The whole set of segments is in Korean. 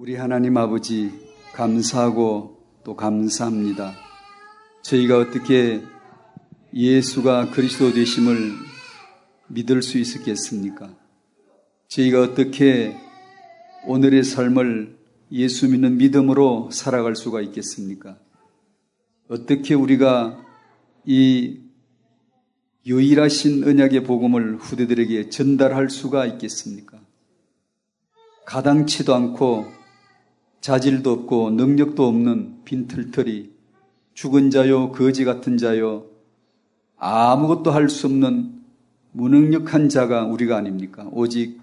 우리 하나님 아버지 감사하고 또 감사합니다. 저희가 어떻게 예수가 그리스도 되심을 믿을 수 있었겠습니까? 저희가 어떻게 오늘의 삶을 예수 믿는 믿음으로 살아갈 수가 있겠습니까? 어떻게 우리가 이 유일하신 언약의 복음을 후대들에게 전달할 수가 있겠습니까? 가당치도 않고 자질도 없고 능력도 없는 빈털털이 죽은 자요 거지 같은 자요 아무것도 할 수 없는 무능력한 자가 우리가 아닙니까? 오직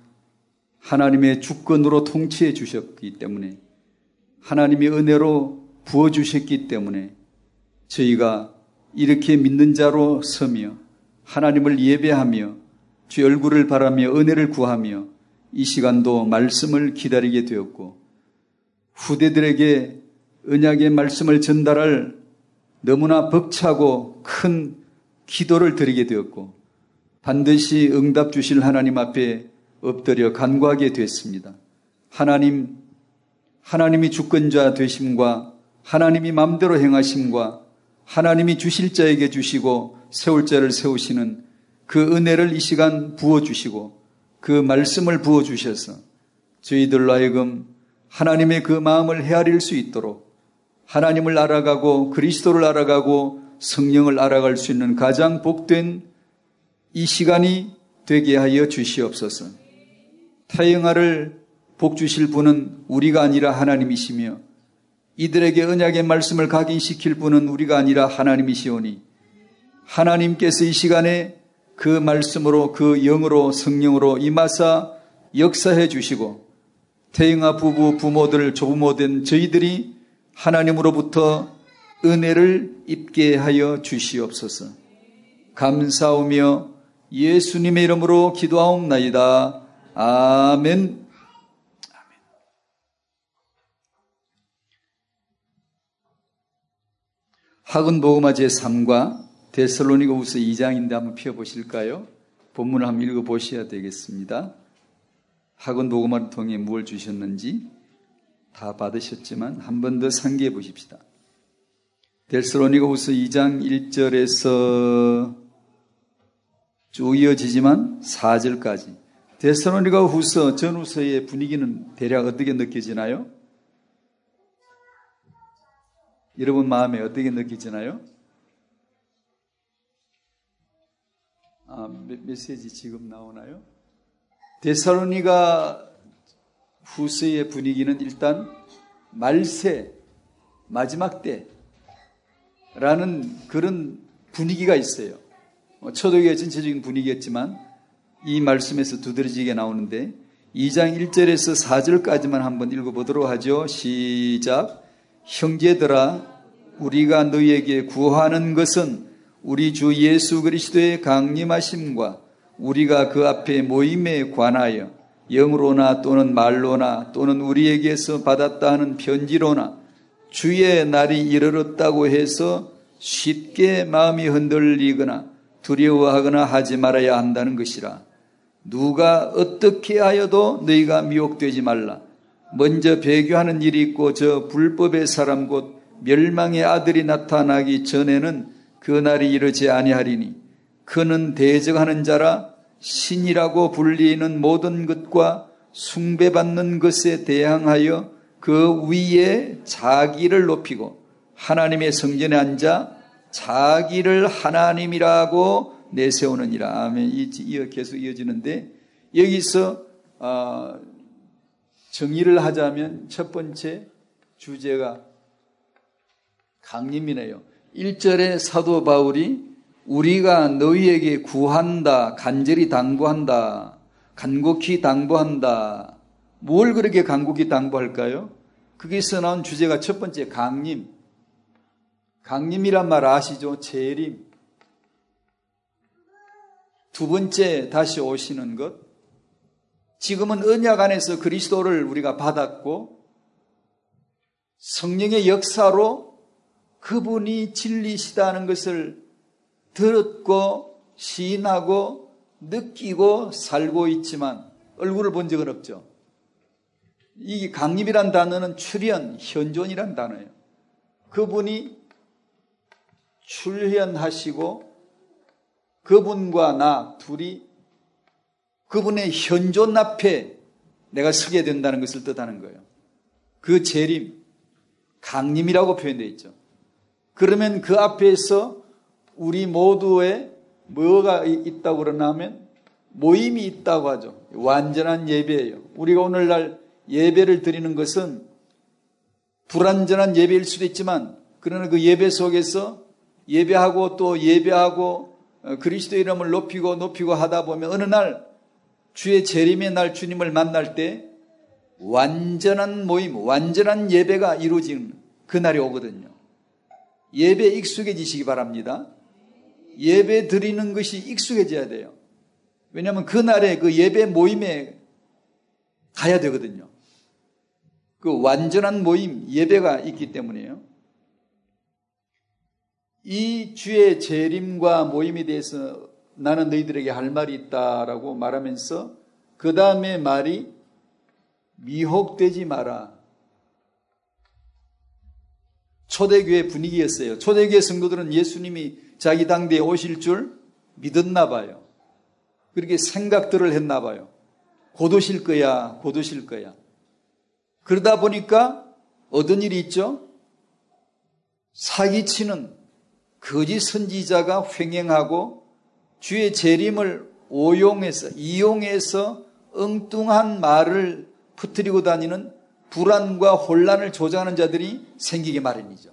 하나님의 주권으로 통치해 주셨기 때문에 하나님의 은혜로 부어 주셨기 때문에 저희가 이렇게 믿는 자로 서며 하나님을 예배하며 주 얼굴을 바라며 은혜를 구하며 이 시간도 말씀을 기다리게 되었고 후대들에게 언약의 말씀을 전달할 너무나 벅차고 큰 기도를 드리게 되었고 반드시 응답 주실 하나님 앞에 엎드려 간구하게 됐습니다. 하나님, 하나님이 주권자 되심과 하나님이 마음대로 행하심과 하나님이 주실 자에게 주시고 세울 자를 세우시는 그 은혜를 이 시간 부어 주시고 그 말씀을 부어 주셔서 저희들로 하여금 하나님의 그 마음을 헤아릴 수 있도록 하나님을 알아가고 그리스도를 알아가고 성령을 알아갈 수 있는 가장 복된 이 시간이 되게 하여 주시옵소서. 타영아를 복 주실 분은 우리가 아니라 하나님이시며 이들에게 언약의 말씀을 각인시킬 분은 우리가 아니라 하나님이시오니 하나님께서 이 시간에 그 말씀으로 그 영으로 성령으로 임하사 역사해 주시고 태영아 부부, 부모들, 조부모된 저희들이 하나님으로부터 은혜를 입게 하여 주시옵소서. 감사하며 예수님의 이름으로 기도하옵나이다. 아멘. 학은 보음화 제3과 데살로니가 우서 2장인데 한번 펴보실까요? 본문을 한번 읽어보셔야 되겠습니다. 학원 녹음화를 통해 무엇을 주셨는지 다 받으셨지만 한 번 더 상기해 보십시다. 델스로니가 후서 2장 1절에서 쭉 이어지지만 4절까지 데스로니가 후서 전후서의 분위기는 대략 어떻게 느껴지나요? 여러분 마음에 어떻게 느껴지나요? 아, 메시지 지금 나오나요? 데살로니가 후서의 분위기는 일단 말세 마지막 때라는 그런 분위기가 있어요. 뭐 초독의 전체적인 분위기였지만 이 말씀에서 두드러지게 나오는데 2장 1절에서 4절까지만 한번 읽어보도록 하죠. 시작. 형제들아, 우리가 너희에게 구하는 것은 우리 주 예수 그리스도의 강림하심과 우리가 그 앞에 모임에 관하여 영으로나 또는 말로나 또는 우리에게서 받았다 하는 편지로나 주의 날이 이르렀다고 해서 쉽게 마음이 흔들리거나 두려워하거나 하지 말아야 한다는 것이라. 누가 어떻게 하여도 너희가 미혹되지 말라. 먼저 배교하는 일이 있고 저 불법의 사람 곧 멸망의 아들이 나타나기 전에는 그 날이 이르지 아니하리니 그는 대적하는 자라 신이라고 불리는 모든 것과 숭배받는 것에 대항하여 그 위에 자기를 높이고 하나님의 성전에 앉아 자기를 하나님이라고 내세우느니라. 아멘. 이 계속 이어지는데 여기서 어, 정의를 하자면 첫 번째 주제가 강림이네요. 1절에 사도 바울이 우리가 너희에게 구한다, 간절히 당부한다, 간곡히 당부한다. 뭘 그렇게 간곡히 당부할까요? 거기서 나온 주제가 첫 번째 강림. 강림이란 말 아시죠? 재림. 두 번째 다시 오시는 것. 지금은 언약 안에서 그리스도를 우리가 받았고 성령의 역사로 그분이 진리시다는 것을 들었고 시인하고 느끼고 살고 있지만 얼굴을 본 적은 없죠. 이 강림이란 단어는 출현, 현존이란 단어예요. 그분이 출현하시고 그분과 나 둘이 그분의 현존 앞에 내가 서게 된다는 것을 뜻하는 거예요. 그 재림, 강림이라고 표현되어 있죠. 그러면 그 앞에서 우리 모두의 뭐가 있다고 그러냐면 모임이 있다고 하죠. 완전한 예배예요. 우리가 오늘날 예배를 드리는 것은 불완전한 예배일 수도 있지만 그러나 그 예배 속에서 예배하고 또 예배하고 어, 그리스도 이름을 높이고 높이고 하다 보면 어느 날 주의 재림의 날 주님을 만날 때 완전한 모임, 완전한 예배가 이루어지는 그날이 오거든요. 예배 익숙해지시기 바랍니다. 예배 드리는 것이 익숙해져야 돼요. 왜냐하면 그날에 그 예배 모임에 가야 되거든요. 그 완전한 모임, 예배가 있기 때문이에요. 이 주의 재림과 모임에 대해서 나는 너희들에게 할 말이 있다라고 말하면서 그 다음에 말이 미혹되지 마라. 초대교회 분위기였어요. 초대교회 성도들은 예수님이 자기 당대에 오실 줄 믿었나 봐요. 그렇게 생각들을 했나 봐요. 곧 오실 거야, 곧 오실 거야. 그러다 보니까 어떤 일이 있죠? 사기치는 거짓 선지자가 횡행하고 주의 재림을 오용해서 이용해서 엉뚱한 말을 퍼뜨리고 다니는 불안과 혼란을 조장하는 자들이 생기게 마련이죠.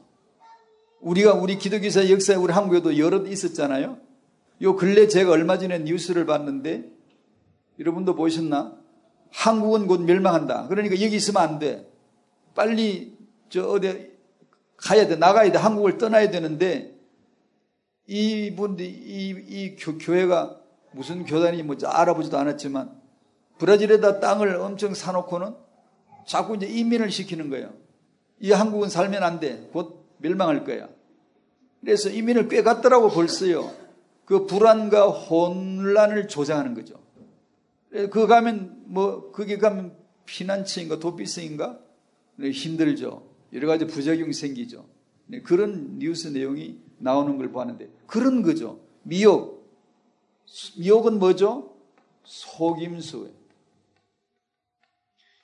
우리가 우리 기독교사 역사에 우리 한국에도 여러 있었잖아요. 요 근래 제가 얼마 전에 뉴스를 봤는데 여러분도 보셨나? 한국은 곧 멸망한다. 그러니까 여기 있으면 안 돼. 빨리 저 어디 가야 돼. 나가야 돼. 한국을 떠나야 되는데 이분들 이, 이 교회가 무슨 교단인지 뭐 알아보지도 않았지만 브라질에다 땅을 엄청 사놓고는 자꾸 이제 이민을 시키는 거예요. 이 한국은 살면 안 돼. 곧 멸망할 거야. 그래서 이민을 꽤 갔더라고 벌써요. 그 불안과 혼란을 조장하는 거죠. 그 가면 뭐 거기 가면 피난처인가 도피성인가 힘들죠. 여러 가지 부작용이 생기죠. 그런 뉴스 내용이 나오는 걸 보았는데 그런 거죠. 미혹. 미혹은 뭐죠? 속임수예요.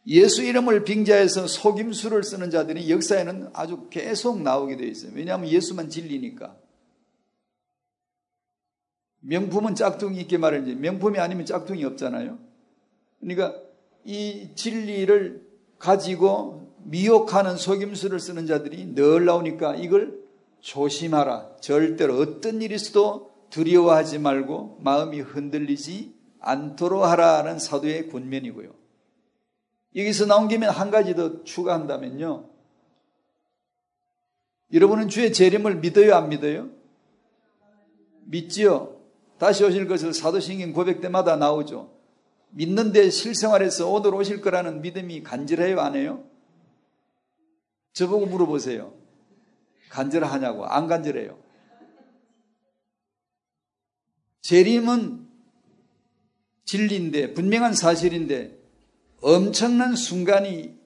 예수 이름을 빙자해서 속임수를 쓰는 자들이 역사에는 아주 계속 나오게 되어 있어요. 왜냐하면 예수만 진리니까. 명품은 짝퉁이 있게 말하지 명품이 아니면 짝퉁이 없잖아요. 그러니까 이 진리를 가지고 미혹하는 속임수를 쓰는 자들이 늘 나오니까 이걸 조심하라. 절대로 어떤 일이 있어도 두려워하지 말고 마음이 흔들리지 않도록 하라는 사도의 군면이고요. 여기서 나온 김에 한 가지 더 추가한다면요. 여러분은 주의 재림을 믿어요, 안 믿어요? 믿지요. 다시 오실 것을 사도신경 고백 때마다 나오죠. 믿는데 실생활에서 오늘 오실 거라는 믿음이 간절해요, 안 해요? 저보고 물어보세요. 간절하냐고. 안 간절해요. 재림은 진리인데, 분명한 사실인데, 엄청난 순간이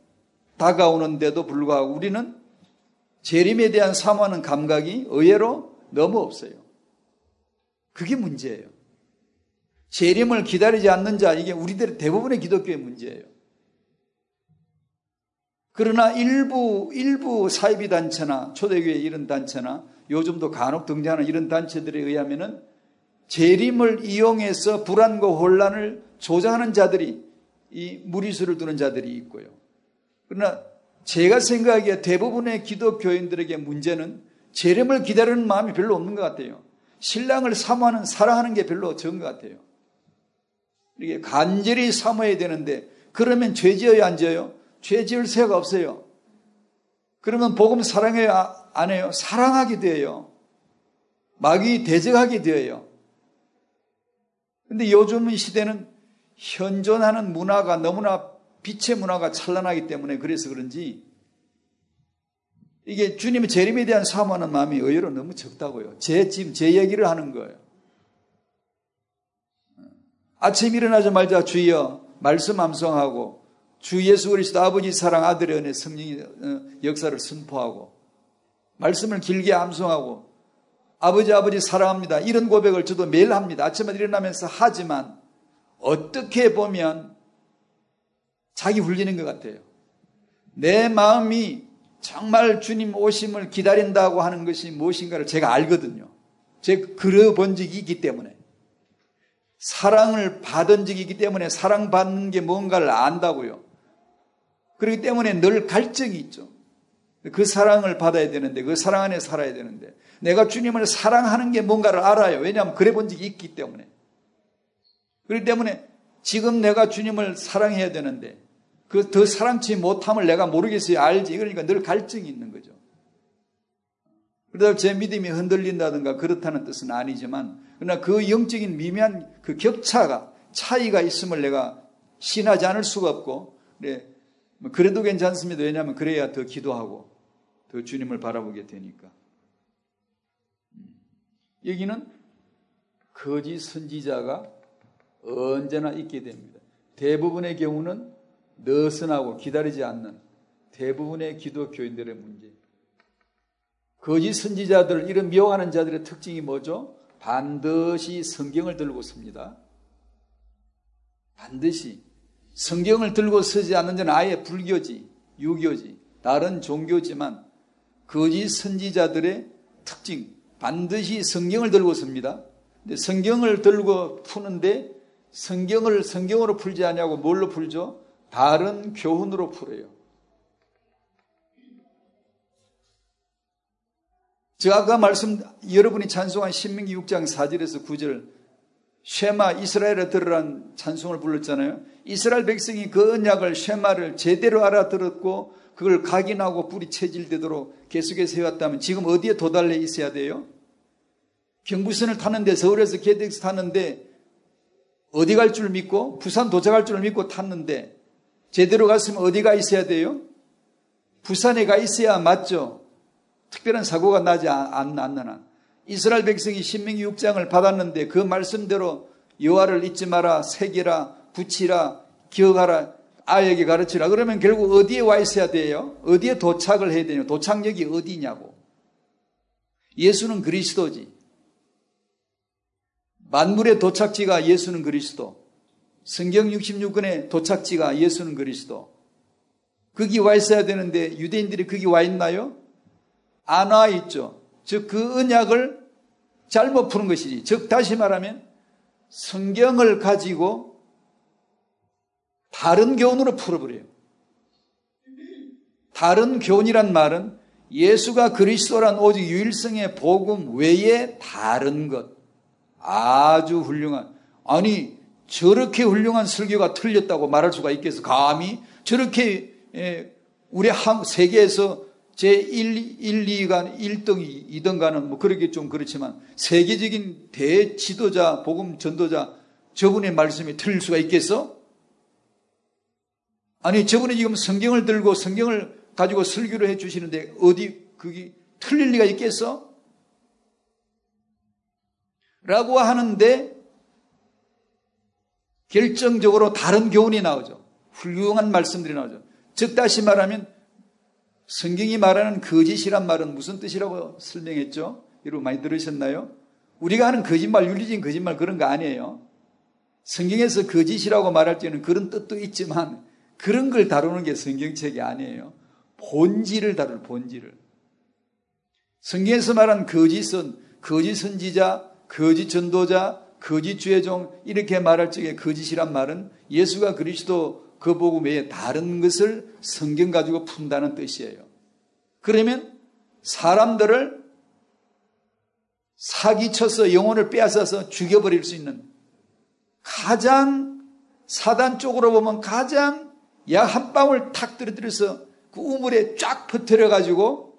다가오는데도 불구하고 우리는 재림에 대한 사모하는 감각이 의외로 너무 없어요. 그게 문제예요. 재림을 기다리지 않는 자, 이게 우리들의 대부분의 기독교의 문제예요. 그러나 일부, 일부 사이비 단체나 초대교회 이런 단체나 요즘도 간혹 등장하는 이런 단체들에 의하면은 재림을 이용해서 불안과 혼란을 조장하는 자들이 이 무리수를 두는 자들이 있고요. 그러나 제가 생각하기에 대부분의 기독교인들에게 문제는 재림을 기다리는 마음이 별로 없는 것 같아요. 신랑을 사모하는, 사랑하는 게 별로 적은 것 같아요. 이게 간절히 사모해야 되는데, 그러면 죄 지어야 안 지어요? 죄 지을 새가 없어요. 그러면 복음 사랑해요? 아, 안 해요? 사랑하게 돼요. 마귀 대적하게 되어요. 근데 요즘 시대는 현존하는 문화가 너무나 빛의 문화가 찬란하기 때문에 그래서 그런지 이게 주님의 재림에 대한 사모하는 마음이 의외로 너무 적다고요. 제 지금 제 얘기를 하는 거예요. 아침 일어나자마자 주여 말씀 암송하고 주 예수 그리스도 아버지 사랑 아들의 은혜 성령의 어, 역사를 선포하고 말씀을 길게 암송하고 아버지 아버지 사랑합니다. 이런 고백을 저도 매일 합니다. 아침에 일어나면서 하지만 어떻게 보면 자기 울리는 것 같아요. 내 마음이 정말 주님 오심을 기다린다고 하는 것이 무엇인가를 제가 알거든요. 제가 그려본 적이 있기 때문에. 사랑을 받은 적이 있기 때문에 사랑받는 게 뭔가를 안다고요. 그렇기 때문에 늘 갈증이 있죠. 그 사랑을 받아야 되는데, 그 사랑 안에 살아야 되는데, 내가 주님을 사랑하는 게 뭔가를 알아요. 왜냐하면 그래 본 적이 있기 때문에. 그렇기 때문에 지금 내가 주님을 사랑해야 되는데, 그 더 사랑치 못함을 내가 모르겠어요. 알지. 그러니까 늘 갈증이 있는 거죠. 그러다 제 믿음이 흔들린다든가 그렇다는 뜻은 아니지만, 그러나 그 영적인 미미한 그 격차가, 차이가 있음을 내가 신하지 않을 수가 없고, 네. 그래도 괜찮습니다. 왜냐하면 그래야 더 기도하고, 더 주님을 바라보게 되니까. 여기는 거짓 선지자가 언제나 있게 됩니다. 대부분의 경우는 느슨하고 기다리지 않는 대부분의 기독교인들의 문제. 거짓 선지자들, 이런 미워하는 자들의 특징이 뭐죠? 반드시 성경을 들고 섭니다. 반드시. 성경을 들고 서지 않는 자는 아예 불교지, 유교지, 다른 종교지만 거짓 선지자들의 특징, 반드시 성경을 들고 섭니다. 근데 성경을 들고 푸는데 성경을 성경으로 풀지 않냐고 뭘로 풀죠? 다른 교훈으로 풀어요. 제가 아까 말씀 여러분이 찬송한 신명기 6장 4절에서 9절 쉐마 이스라엘에 들으란 찬송을 불렀잖아요. 이스라엘 백성이 그 언약을 쉐마를 제대로 알아들었고 그걸 각인하고 뿌리 체질되도록 계속해서 해왔다면 지금 어디에 도달해 있어야 돼요? 경부선을 타는데 서울에서 KTX 탔는데 어디 갈 줄 믿고 부산 도착할 줄 믿고 탔는데 제대로 갔으면 어디가 있어야 돼요? 부산에 가 있어야 맞죠. 특별한 사고가 나지 않는 한. 이스라엘 백성이 신명기 6장을 받았는데 그 말씀대로 여호와를 잊지 마라, 새기라, 붙이라, 기억하라, 아이에게 가르치라. 그러면 결국 어디에 와 있어야 돼요? 어디에 도착을 해야 되냐? 도착역이 어디냐고. 예수는 그리스도지. 만물의 도착지가 예수는 그리스도. 성경 66권의 도착지가 예수는 그리스도. 거기 와 있어야 되는데 유대인들이 거기 와 있나요? 안 와 있죠. 즉 그 언약을 잘못 푸는 것이지. 즉 다시 말하면 성경을 가지고 다른 교훈으로 풀어버려요. 다른 교훈이란 말은 예수가 그리스도란 오직 유일성의 복음 외에 다른 것. 아주 훌륭한. 아니, 저렇게 훌륭한 설교가 틀렸다고 말할 수가 있겠어. 감히 저렇게 예, 우리 세계에서 제 1, 1, 2가 1등, 2등가는 뭐 그렇게 좀 그렇지만 세계적인 대지도자, 복음 전도자 저분의 말씀이 틀릴 수가 있겠어? 아니, 저분이 지금 성경을 들고 성경을 가지고 설교를 해 주시는데 어디 그게 틀릴 리가 있겠어? 라고 하는데 결정적으로 다른 교훈이 나오죠. 훌륭한 말씀들이 나오죠. 즉 다시 말하면 성경이 말하는 거짓이란 말은 무슨 뜻이라고 설명했죠? 여러분 많이 들으셨나요? 우리가 하는 거짓말, 윤리적인 거짓말 그런 거 아니에요. 성경에서 거짓이라고 말할 때는 그런 뜻도 있지만 그런 걸 다루는 게 성경책이 아니에요. 본질을 다룰 본질을. 성경에서 말한 거짓은 거짓 선지자, 거짓 전도자, 거짓 주의종 이렇게 말할 적에 거짓이란 말은 예수가 그리스도 그 복음 외에 다른 것을 성경 가지고 푼다는 뜻이에요. 그러면 사람들을 사기쳐서 영혼을 빼앗아서 죽여버릴 수 있는 가장 사단 쪽으로 보면 가장 약한 방울 탁 떨어뜨려서 그 우물에 쫙 퍼뜨려 가지고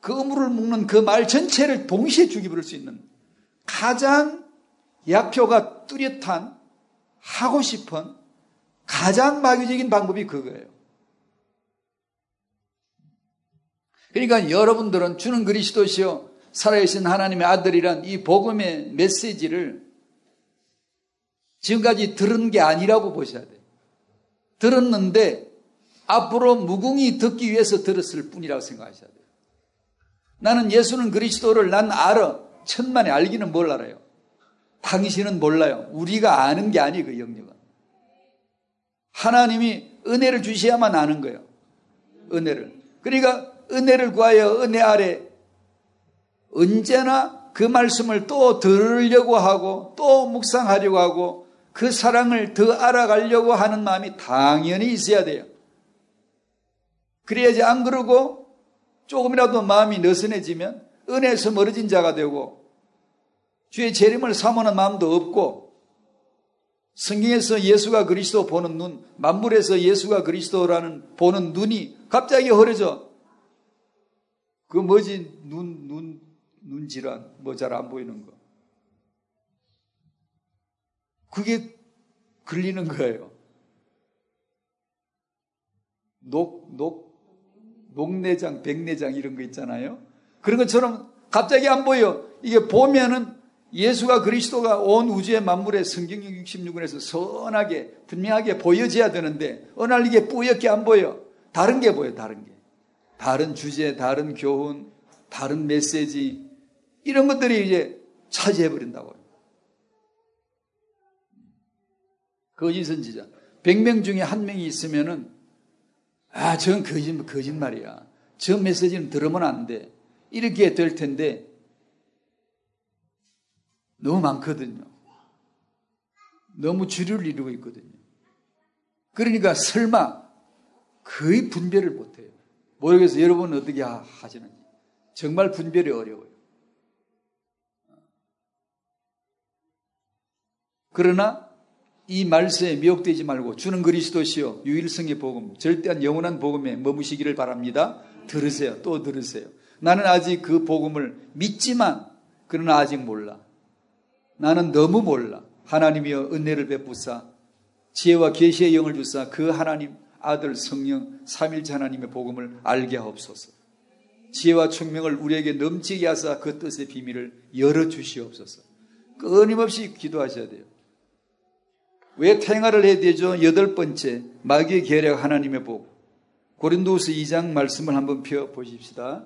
그 우물을 묶는 그 말 전체를 동시에 죽여버릴 수 있는 가장 약표가 뚜렷한 하고 싶은 가장 마귀적인 방법이 그거예요. 그러니까 여러분들은 주는 그리스도시요 살아계신 하나님의 아들이란 이 복음의 메시지를 지금까지 들은 게 아니라고 보셔야 돼요. 들었는데 앞으로 무궁히 듣기 위해서 들었을 뿐이라고 생각하셔야 돼요. 나는 예수는 그리스도를 난 알아. 천만에 알기는 뭘 알아요? 당신은 몰라요. 우리가 아는 게 아니 그 영역은. 하나님이 은혜를 주셔야만 아는 거예요. 은혜를. 그러니까 은혜를 구하여 은혜 아래 언제나 그 말씀을 또 들으려고 하고 또 묵상하려고 하고 그 사랑을 더 알아가려고 하는 마음이 당연히 있어야 돼요. 그래야지 안 그러고 조금이라도 마음이 느슨해지면 은혜에서 멀어진 자가 되고 주의 재림을 사모하는 마음도 없고 성경에서 예수가 그리스도 보는 눈, 만물에서 예수가 그리스도라는 보는 눈이 갑자기 흐려져. 그 뭐지? 눈, 눈, 눈 질환, 뭐 잘 안 보이는 거. 그게 걸리는 거예요. 녹, 녹, 녹내장, 백내장 이런 거 있잖아요. 그런 것처럼 갑자기 안 보여. 이게 보면은 예수가 그리스도가 온 우주의 만물에 성경 66권에서 선하게 분명하게 보여져야 되는데 어느 날 이게 뿌옇게 안 보여. 다른 게 보여 다른 게. 다른 주제, 다른 교훈, 다른 메시지 이런 것들이 이제 차지해 버린다고요. 거짓 선지자. 100명 중에 한 명이 있으면은 아, 저건 거짓, 거짓말이야. 저 메시지는 들으면 안 돼. 이렇게 될 텐데 너무 많거든요. 너무 주류를 이루고 있거든요. 그러니까 설마 거의 분별을 못해요. 모르겠어요. 여러분은 어떻게 하시는지. 정말 분별이 어려워요. 그러나 이 말세에 미혹되지 말고 주는 그리스도시요 유일성의 복음 절대한 영원한 복음에 머무시기를 바랍니다. 들으세요. 또 들으세요. 나는 아직 그 복음을 믿지만 그러나 아직 몰라. 나는 너무 몰라. 하나님이여 은혜를 베푸사 지혜와 계시의 영을 주사 그 하나님 아들 성령 삼일체 하나님의 복음을 알게 하옵소서. 지혜와 총명을 우리에게 넘치게 하사 그 뜻의 비밀을 열어 주시옵소서. 끊임없이 기도하셔야 돼요. 왜 태행하를 해야 되죠? 여덟 번째 마귀의 계략 하나님의 복. 고린도후서 2장 말씀을 한번 펴 보십시다.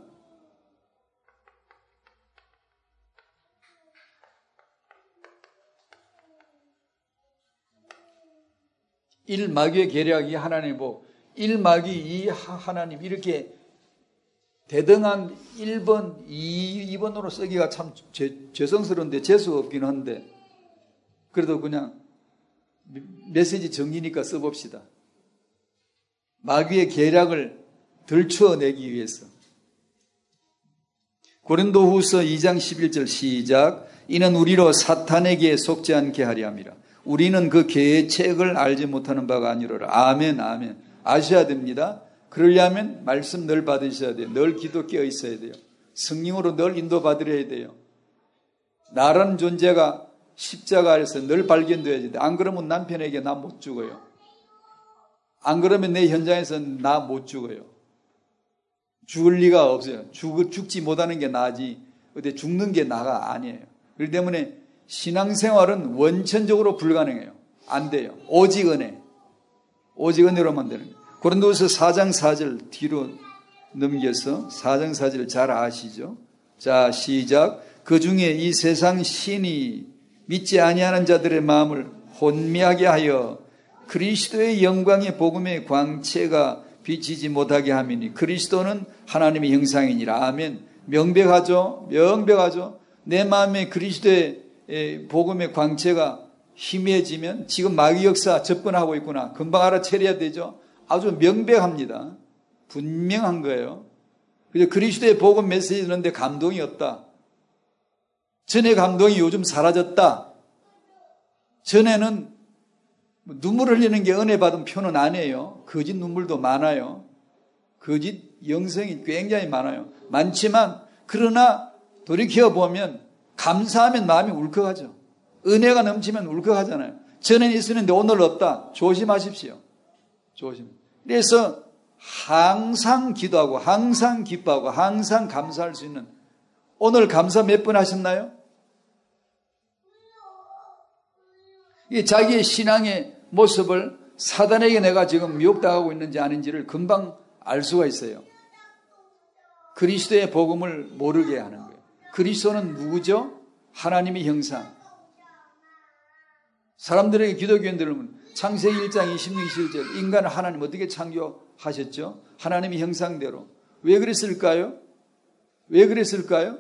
1마귀의 계략이 하나님 복, 1마귀 이 하나님 이렇게 대등한 1번, 2, 2번으로 쓰기가 참 죄, 죄성스러운데 재수 없긴 한데 그래도 그냥 메시지 정리니까 써봅시다. 마귀의 계략을 들추어내기 위해서. 고린도후서 2장 11절 시작. 이는 우리로 사탄에게 속지 않게 하려 함이라 우리는 그 계책을 알지 못하는 바가 아니로라. 아멘, 아멘. 아셔야 됩니다. 그러려면 말씀 늘 받으셔야 돼요. 늘 기도 깨어 있어야 돼요. 성령으로 늘 인도받으려야 돼요. 나라는 존재가 십자가 아래서 늘 발견돼야 돼. 안 그러면 남편에게 나 못 죽어요. 안 그러면 내 현장에서 나 못 죽어요. 죽을 리가 없어요. 죽, 죽지 못하는 게 나지. 어디 죽는 게 나가 아니에요. 그렇기 때문에 신앙생활은 원천적으로 불가능해요. 안 돼요. 오직 은혜. 오직 은혜로만 되는 거예요. 고린도서 4장 4절 뒤로 넘겨서 4장 4절 잘 아시죠? 자, 시작. 그 중에 이 세상 신이 믿지 아니하는 자들의 마음을 혼미하게 하여 그리스도의 영광의 복음의 광채가 비치지 못하게 함이니 그리스도는 하나님의 형상이니라. 아멘. 명백하죠? 명백하죠? 내 마음에 그리스도의 복음의 광채가 희미해지면 지금 마귀 역사 접근하고 있구나. 금방 알아채려야 되죠. 아주 명백합니다. 분명한 거예요. 그래서 그리스도의 복음 메시지 듣는데 감동이 없다. 전의 감동이 요즘 사라졌다. 전에는 눈물 흘리는 게 은혜 받은 표는 아니에요. 거짓 눈물도 많아요. 거짓 영성이 굉장히 많아요. 많지만 그러나 돌이켜 보면 감사하면 마음이 울컥하죠. 은혜가 넘치면 울컥하잖아요. 전엔 있었는데 오늘 없다. 조심하십시오. 조심. 그래서 항상 기도하고 항상 기뻐하고 항상 감사할 수 있는 오늘 감사 몇 번 하셨나요? 이 자기의 신앙의 모습을 사단에게 내가 지금 미혹당하고 있는지 아닌지를 금방 알 수가 있어요. 그리스도의 복음을 모르게 하는. 그리스도는 누구죠? 하나님의 형상. 사람들에게 기독교인들은 창세기 1장 26, 27절 인간을 하나님 어떻게 창조하셨죠? 하나님의 형상대로. 왜 그랬을까요? 왜 그랬을까요?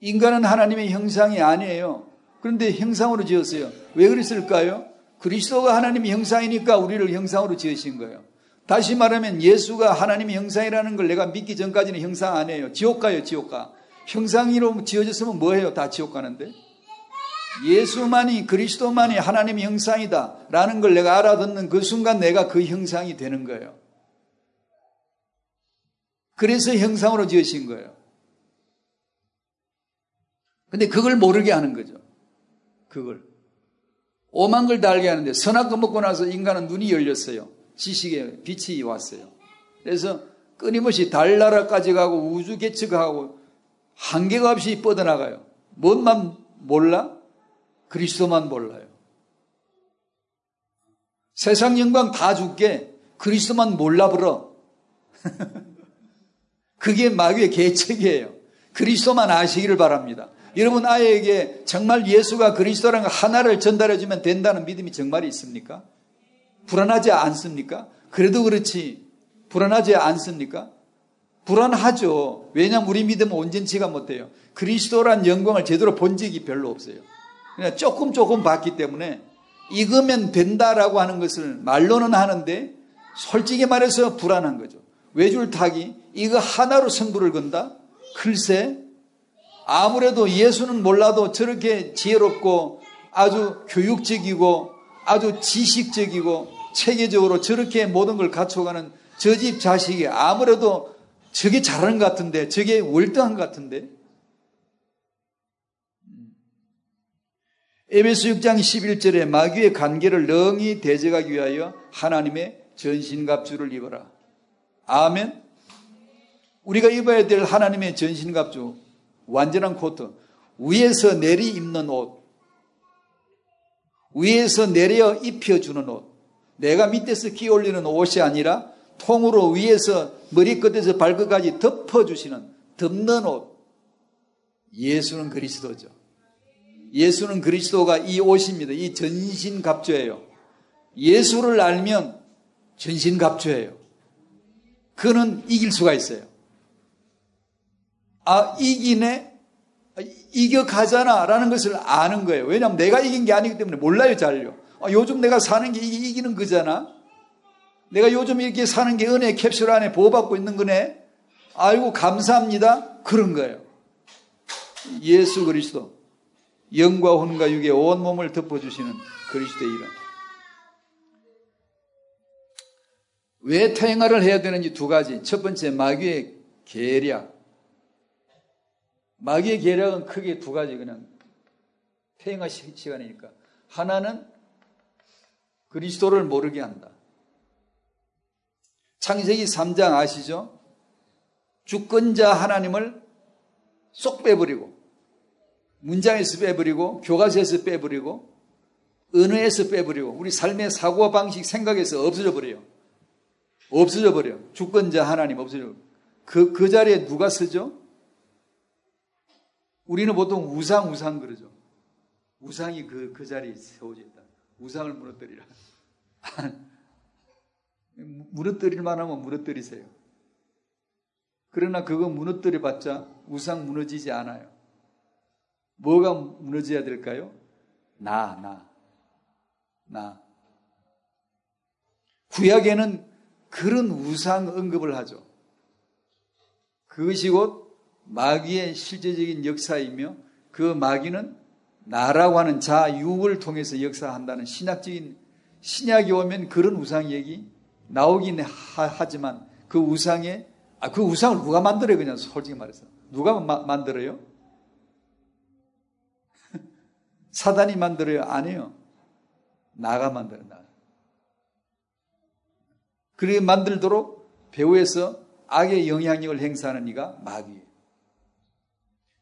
인간은 하나님의 형상이 아니에요. 그런데 형상으로 지었어요. 왜 그랬을까요? 그리스도가 하나님의 형상이니까 우리를 형상으로 지으신 거예요. 다시 말하면 예수가 하나님의 형상이라는 걸 내가 믿기 전까지는 형상 아니에요. 지옥 가요, 지옥 가. 형상으로 지어졌으면 뭐해요? 다 지옥 가는데. 예수만이 그리스도만이 하나님의 형상이다라는 걸 내가 알아듣는 그 순간 내가 그 형상이 되는 거예요. 그래서 형상으로 지으신 거예요. 근데 그걸 모르게 하는 거죠. 그걸. 오만 걸다 알게 하는데 선악과 먹고 나서 인간은 눈이 열렸어요. 지식의 빛이 왔어요. 그래서 끊임없이 달나라까지 가고 우주 개척하고 한계가 없이 뻗어나가요. 뭔만 몰라? 그리스도만 몰라요. 세상 영광 다 줄게 그리스도만 몰라버려. 그게 마귀의 계책이에요. 그리스도만 아시기를 바랍니다. 여러분 아이에게 정말 예수가 그리스도라는 하나를 전달해주면 된다는 믿음이 정말 있습니까? 불안하지 않습니까? 그래도 그렇지 불안하지 않습니까? 불안하죠. 왜냐하면 우리 믿음은 온전치가 못해요. 그리스도란 영광을 제대로 본 적이 별로 없어요. 그냥 조금 조금 봤기 때문에 익으면 된다라고 하는 것을 말로는 하는데 솔직히 말해서 불안한 거죠. 외줄 타기 이거 하나로 승부를 건다? 글쎄 아무래도 예수는 몰라도 저렇게 지혜롭고 아주 교육적이고 아주 지식적이고 체계적으로 저렇게 모든 걸 갖춰가는 저 집 자식이 아무래도 저게 잘하는 것 같은데 저게 월등한 것 같은데 에베소 6장 11절에 마귀의 관계를 능히 대적하기 위하여 하나님의 전신갑주를 입어라. 아멘. 우리가 입어야 될 하나님의 전신갑주, 완전한 코트, 위에서 내리 입는 옷, 위에서 내려 입혀주는 옷, 내가 밑에서 끼 올리는 옷이 아니라 통으로 위에서 머리끝에서 발끝까지 덮어주시는 덮는 옷. 예수는 그리스도죠. 예수는 그리스도가 이 옷입니다. 이 전신갑주예요. 예수를 알면 전신갑주예요. 그는 이길 수가 있어요. 아, 이기네? 이겨가잖아. 라는 것을 아는 거예요. 왜냐하면 내가 이긴 게 아니기 때문에 몰라요, 잘요. 아, 요즘 내가 사는 게 이기는 거잖아. 내가 요즘 이렇게 사는 게 은혜 캡슐 안에 보호받고 있는 거네. 아이고, 감사합니다. 그런 거예요. 예수 그리스도. 영과 혼과 육의 온 몸을 덮어주시는 그리스도의 이름. 왜 태행화를 해야 되는지 두 가지. 첫 번째, 마귀의 계략. 마귀의 계략은 크게 두 가지 그냥 태행화 시간이니까. 하나는 그리스도를 모르게 한다. 창세기 3장 아시죠? 주권자 하나님을 쏙 빼버리고 문장에서 빼버리고 교과서에서 빼버리고 언어에서 빼버리고 우리 삶의 사고와 방식 생각에서 없어져 버려요. 없어져 버려. 주권자 하나님 없어져. 그, 그 자리에 누가 쓰죠? 우리는 보통 우상, 우상 그러죠. 우상이 그, 그 자리에 세워져 있다. 우상을 무너뜨리라. 무너뜨릴 만하면 무너뜨리세요. 그러나 그거 무너뜨려 봤자 우상 무너지지 않아요. 뭐가 무너져야 될까요? 나, 나, 나. 구약에는 그런 우상 언급을 하죠. 그것이 곧 마귀의 실제적인 역사이며 그 마귀는 나라고 하는 자육을 통해서 역사한다는 신학적인 신약이 오면 그런 우상 얘기 나오긴 하, 지만그 우상에 아, 그 우상을 누가 만들어요 그냥 솔직히 말해서 누가 마, 만들어요? 사단이 만들어요? 아니에요. 나가 만들어 나. 그렇게 만들도록 배후에서 악의 영향력을 행사하는 이가 마귀예요.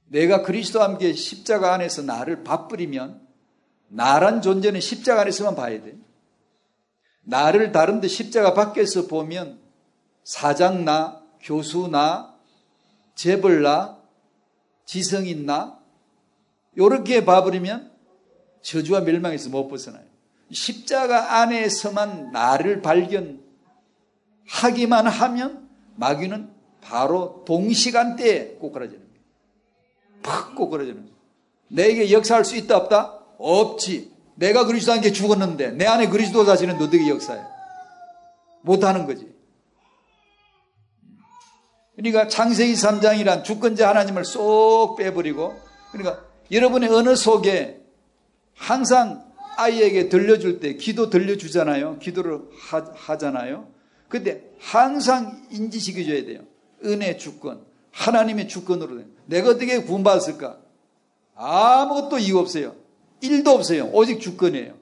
내가 그리스도와 함께 십자가 안에서 나를 바쁘리면 나란 존재는 십자가 안에서만 봐야 돼. 나를 다른데 십자가 밖에서 보면 사장나, 교수나, 재벌나, 지성인나, 요렇게 봐버리면 저주와 멸망에서 못 벗어나요. 십자가 안에서만 나를 발견하기만 하면 마귀는 바로 동시간대에 꼬꾸라지는 거예요. 팍 꼬꾸라지는 거예요. 내게 역사할 수 있다 없다? 없지. 내가 그리스도 함께 죽었는데 내 안에 그리스도 자신은 너에게 역사해. 못하는 거지. 그러니까 창세기 3장이란 주권자 하나님을 쏙 빼버리고 그러니까 여러분의 어느 속에 항상 아이에게 들려줄 때 기도 들려주잖아요. 기도를 하, 잖아요 근데 항상 인지시켜줘야 돼요. 은혜 주권, 하나님의 주권으로 내가 어떻게 구원받았을까? 아무것도 이유 없어요. 일도 없어요. 오직 주권이에요.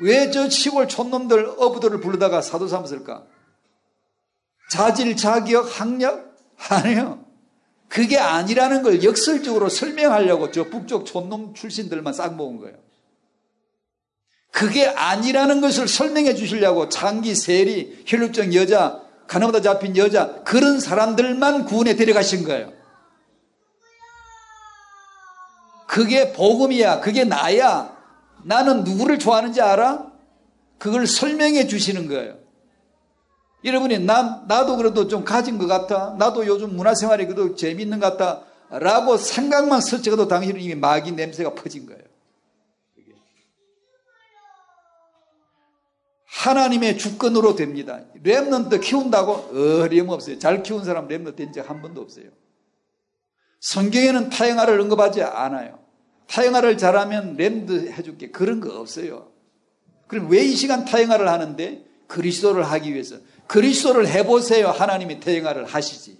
왜 저 시골 촌놈들 어부들을 부르다가 사도 삼았을까? 자질, 자격, 학력? 아니에요. 그게 아니라는 걸 역설적으로 설명하려고 저 북쪽 촌놈 출신들만 싹 모은 거예요. 그게 아니라는 것을 설명해 주시려고 장기, 세리, 혈육적 여자, 가나보다 잡힌 여자, 그런 사람들만 구원에 데려가신 거예요. 그게 복음이야. 그게 나야. 나는 누구를 좋아하는지 알아? 그걸 설명해 주시는 거예요. 여러분이 난, 나도 그래도 좀 가진 것 같아. 나도 요즘 문화생활이 그래도 재밌는 것 같아. 라고 생각만 스쳐도 당신은 이미 마귀 냄새가 퍼진 거예요. 하나님의 주권으로 됩니다. Remnant 키운다고 어림없어요. 잘 키운 사람 Remnant 된 적 한 번도 없어요. 성경에는 태영아를 언급하지 않아요. 태영아를 잘하면 Remnant 해줄게. 그런 거 없어요. 그럼 왜 이 시간 태영아를 하는데 그리스도를 하기 위해서 그리스도를 해보세요. 하나님이 태영아를 하시지.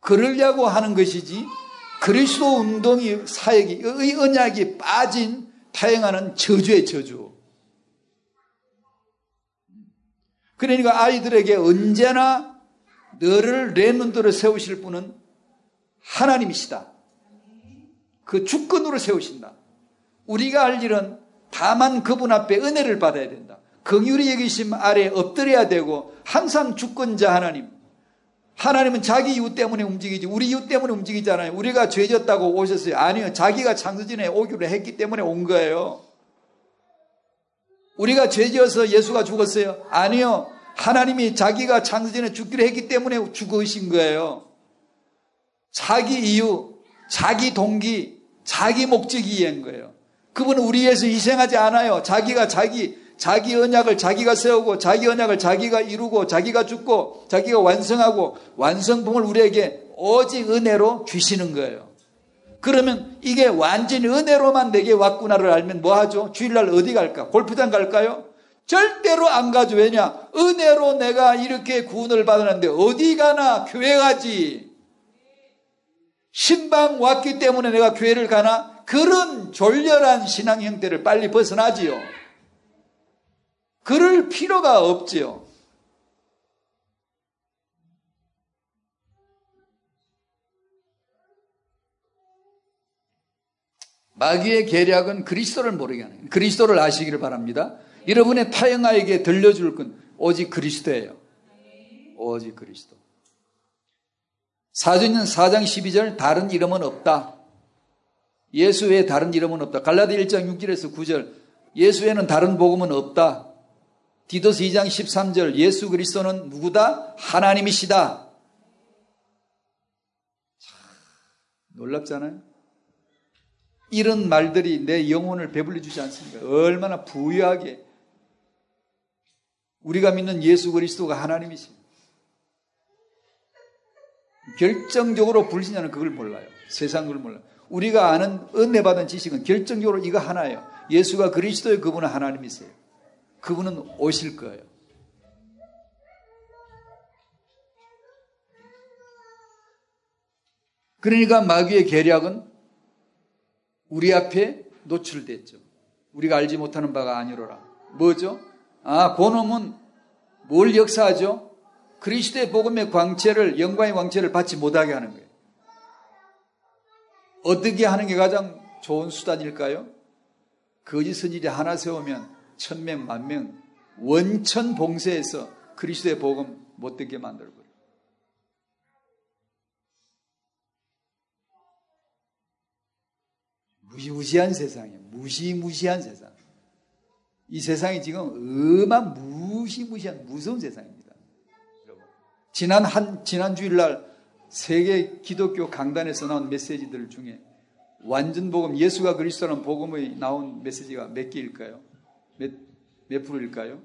그러려고 하는 것이지 그리스도 운동이 사역이 의 언약이 빠진 타영하는 저주의 저주. 그러니까 아이들에게 언제나 너를 레논드로 세우실 분은 하나님이시다. 그 주권으로 세우신다. 우리가 할 일은 다만 그분 앞에 은혜를 받아야 된다. 긍휼히 여기심 아래 엎드려야 되고 항상 주권자 하나님. 하나님은 자기 이유 때문에 움직이지 우리 이유 때문에 움직이잖아요. 우리가 죄졌다고 오셨어요. 아니요. 자기가 창세전에 오기로 했기 때문에 온 거예요. 우리가 죄지어서 예수가 죽었어요. 아니요. 하나님이 자기가 창세전에 죽기로 했기 때문에 죽으신 거예요. 자기 이유, 자기 동기, 자기 목적이 이한 거예요. 그분은 우리 위해서 희생하지 않아요. 자기가 자기 자기 언약을 자기가 세우고 자기 언약을 자기가 이루고 자기가 죽고 자기가 완성하고 완성품을 우리에게 오직 은혜로 주시는 거예요. 그러면 이게 완전히 은혜로만 내게 왔구나를 알면 뭐 하죠? 주일날 어디 갈까? 골프장 갈까요? 절대로 안 가죠. 왜냐? 은혜로 내가 이렇게 구원을 받았는데 어디 가나 교회 가지. 신방 왔기 때문에 내가 교회를 가나? 그런 졸렬한 신앙 형태를 빨리 벗어나지요. 그럴 필요가 없지요. 마귀의 계략은 그리스도를 모르게 하는 거예요. 그리스도를 아시기를 바랍니다. 여러분의 타영아에게 들려줄 건 오직 그리스도예요. 오직 그리스도. 사도행전 4장 12절 다른 이름은 없다. 예수 외에 다른 이름은 없다. 갈라디 1장 6절에서 9절 예수 외에는 다른 복음은 없다. 디도스 2장 13절 예수 그리스도는 누구다? 하나님이시다. 놀랍잖아요. 이런 말들이 내 영혼을 배불리 주지 않습니까? 얼마나 부유하게 우리가 믿는 예수 그리스도가 하나님이십니다. 결정적으로 불신자는 그걸 몰라요. 세상 걸 몰라요. 우리가 아는 은혜 받은 지식은 결정적으로 이거 하나예요. 예수가 그리스도의 그분은 하나님이세요. 그분은 오실 거예요. 그러니까 마귀의 계략은 우리 앞에 노출됐죠. 우리가 알지 못하는 바가 아니로라. 뭐죠? 아, 그놈은 뭘 역사하죠? 그리스도의 복음의 광채를, 영광의 광채를 받지 못하게 하는 거예요. 어떻게 하는 게 가장 좋은 수단일까요? 거짓 선지자 하나 세우면 천명, 만명, 원천 봉쇄해서 그리스도의 복음 못 듣게 만들고 무시무시한 세상이에요. 무시무시한 세상. 이 세상이 지금 음한 무시무시한 무서운 세상입니다. 지난 한 지난 주일날 세계 기독교 강단에서 나온 메시지들 중에 완전 복음 예수가 그리스도라는 복음의 나온 메시지가 몇 개일까요? 몇, 몇 프로일까요?